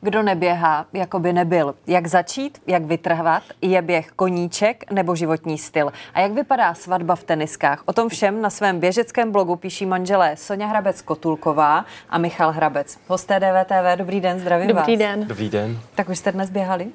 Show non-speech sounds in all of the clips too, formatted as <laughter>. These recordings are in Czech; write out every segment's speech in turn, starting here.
Kdo neběhá, jako by nebyl. Jak začít, jak vytrhvat, je běh koníček nebo životní styl. A jak vypadá svatba v teniskách? O tom všem na svém běžeckém blogu píší manželé Sonja Hrabec-Kotulková a Michal Hrabec. Hosté DVTV, dobrý den, zdravím Dobrý vás. Dobrý den. Dobrý den. Tak už jste dnes běhali?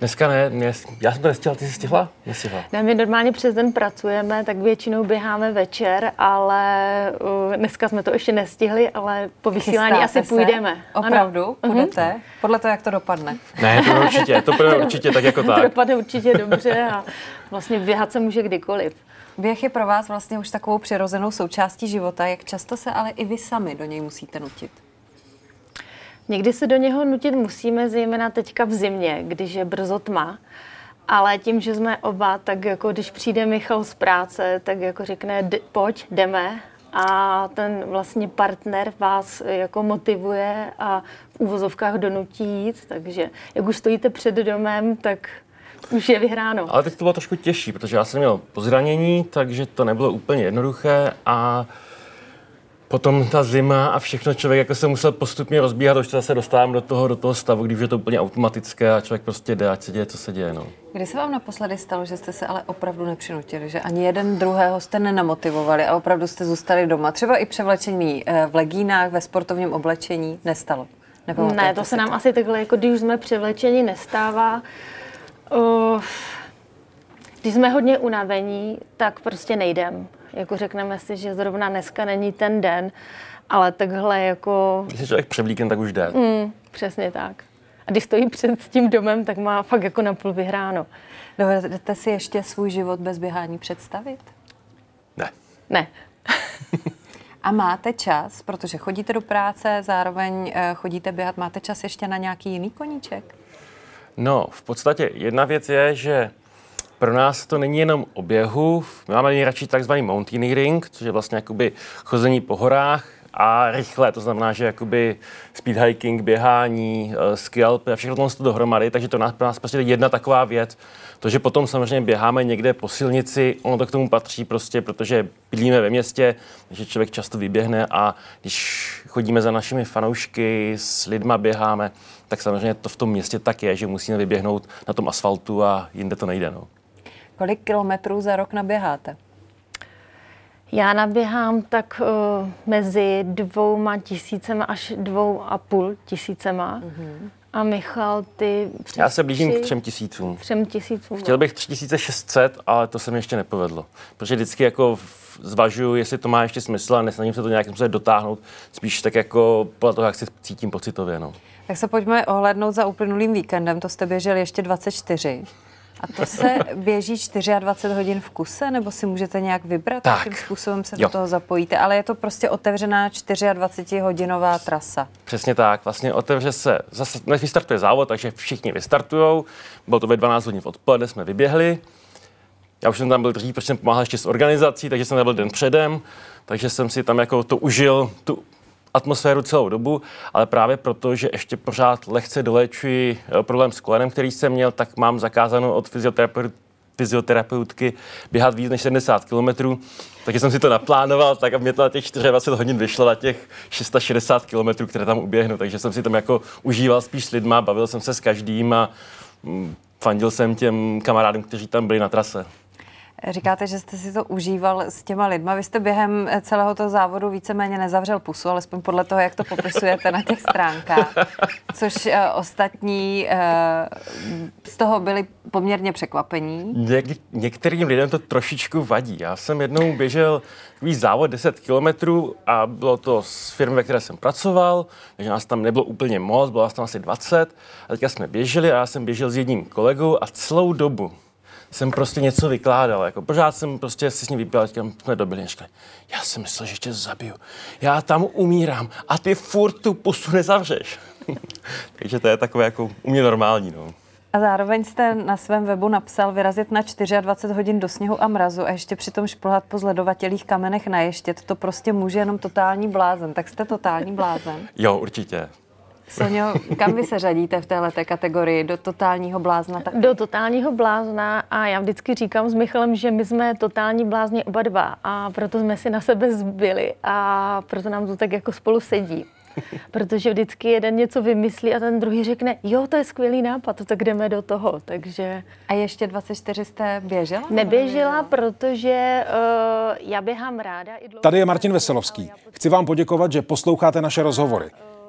Dneska ne, mě, já jsem to nestihla, ty jsi stihla? Nestihla. Ne, my normálně přes den pracujeme, tak většinou běháme večer, ale uh, dneska jsme to ještě nestihli, ale po vysílání Chystáte asi se? půjdeme. Opravdu? Ano. Půjdete? Uh-huh. Podle toho, jak to dopadne. Ne, to určitě, to bude určitě tak jako To tak. dopadne určitě dobře a vlastně běhat se může kdykoliv. Běh je pro vás vlastně už takovou přirozenou součástí života. Jak často se ale i vy sami do něj musíte nutit? Někdy se do něho nutit musíme, zejména teďka v zimě, když je brzo tma. Ale tím, že jsme oba, tak jako když přijde Michal z práce, tak jako řekne, "D- pojď, jdeme. A ten vlastně partner vás jako motivuje a v úvozovkách donutí jít. Takže jak už stojíte před domem, tak už je vyhráno. Ale teď to bylo trošku těžší, protože já jsem měl pozranění, takže to nebylo úplně jednoduché a potom ta zima a všechno člověk jako se musel postupně rozbíhat, už se zase dostávám do toho, do toho stavu, když je to úplně automatické a člověk prostě jde, ať se děje, co se děje. No. Kdy se vám naposledy stalo, že jste se ale opravdu nepřinutili, že ani jeden druhého jste nenamotivovali a opravdu jste zůstali doma? Třeba i převlečení eh, v legínách, ve sportovním oblečení nestalo? Nepamatujete Ne, to se nám asi takhle, jako když jsme převlečeni, nestává. Uh, když jsme hodně unavení, tak prostě nejdem. Jako řekneme si, že zrovna dneska není ten den, ale takhle jako, Když se člověk převlíkne, tak už jde. mm, přesně tak. A když stojí před tím domem, tak má fakt jako napůl vyhráno. Dovedete si ještě svůj život bez běhání představit? Ne. Ne. <laughs> A máte čas, protože chodíte do práce, zároveň eh, chodíte běhat, máte čas ještě na nějaký jiný koníček? No, v podstatě jedna věc je, že pro nás to není jenom o běhu. My máme nejradši takzvaný mountaineering, což je vlastně jakoby chození po horách a rychle, to znamená, že jakoby speed hiking, běhání, eh, ski a všechno to dohromady, takže to nás, pro nás prostě je jedna taková věc. To, že potom samozřejmě běháme někde po silnici, ono to k tomu patří prostě, protože bydlíme ve městě, takže člověk často vyběhne a když chodíme za našimi fanoušky, s lidma běháme, tak samozřejmě to v tom městě tak je, že musíme vyběhnout na tom asfaltu a jinde to nejde. No. Kolik kilometrů za rok naběháte? Já naběhám tak uh, mezi dvouma tisícema až dvou a půl tisícema. Mm-hmm. A Michal, ty... přes Já se blížím tři- k třem tisícům. třem tisícům. Chtěl bych 3600, ale to se mi ještě nepovedlo. Protože vždycky jako zvažuju, jestli to má ještě smysl a nesnažím se to nějakým způsobem dotáhnout. Spíš tak jako podle toho, jak si cítím pocitově. No. Tak se pojďme ohlednout za uplynulým víkendem, to jste běželi ještě 24. A to se běží 24 hodin v kuse, nebo si můžete nějak vybrat, Tak. jakým způsobem se Jo. do toho zapojíte, ale je to prostě otevřená 24-hodinová trasa. Přesně tak. Vlastně otevře se, zase než vystartuje závod, takže všichni vystartujou. Bylo to ve 12 hodin v odpoledne, jsme vyběhli. Já už jsem tam byl dřív, protože jsem pomáhal ještě s organizací, takže jsem tam byl den předem, takže jsem si tam jako to užil, tu atmosféru celou dobu, ale právě proto, že ještě pořád lehce doléčuji eh, problém s kolenem, který jsem měl, tak mám zakázáno od fyzioterapeut, fyzioterapeutky běhat víc než 70 km, takže jsem si to naplánoval, tak aby mě to na těch 24 hodin vyšlo na těch 660 km, které tam uběhnu, takže jsem si tam jako užíval spíš s lidma, bavil jsem se s každým a mm, fandil jsem těm kamarádům, kteří tam byli na trase. Říkáte, že jste si to užíval s těma lidma. Vy jste během celého toho závodu víceméně nezavřel pusu, alespoň podle toho, jak to popisujete na těch stránkách. Což uh, ostatní uh, z toho byli poměrně překvapení. Něk- některým lidem to trošičku vadí. Já jsem jednou běžel takový závod 10 kilometrů a bylo to z firmy, ve které jsem pracoval, takže nás tam nebylo úplně moc, bylo nás tam asi 20. A teďka jsme běželi a já jsem běžel s jedním kolegou a celou dobu jsem prostě něco vykládal. Jako pořád jsem prostě si s ním vypěl, teďka jsme dobili, říkali, já jsem myslel, že tě zabiju. Já tam umírám a ty furt tu pusu nezavřeš. <laughs> takže to je takové jako u mě normální. No. A zároveň jste na svém webu napsal vyrazit na 24 hodin do sněhu a mrazu a ještě přitom šplhat po zledovatělých kamenech na ještět. To prostě může jenom totální blázen. Tak jste totální blázen. Jo, určitě. Sonio, kam vy se řadíte v této kategorii? Do totálního blázna? Tak... Do totálního blázna a já vždycky říkám s Michalem, že my jsme totální blázni oba dva a proto jsme si na sebe zbyli a proto nám to tak jako spolu sedí. Protože vždycky jeden něco vymyslí a ten druhý řekne, jo, to je skvělý nápad, tak jdeme do toho. Takže A ještě 24 jste běžela? neběžela, protože uh, já běhám ráda. I dlouho... Tady je Martin Veselovský. Chci vám poděkovat, že posloucháte naše rozhovory.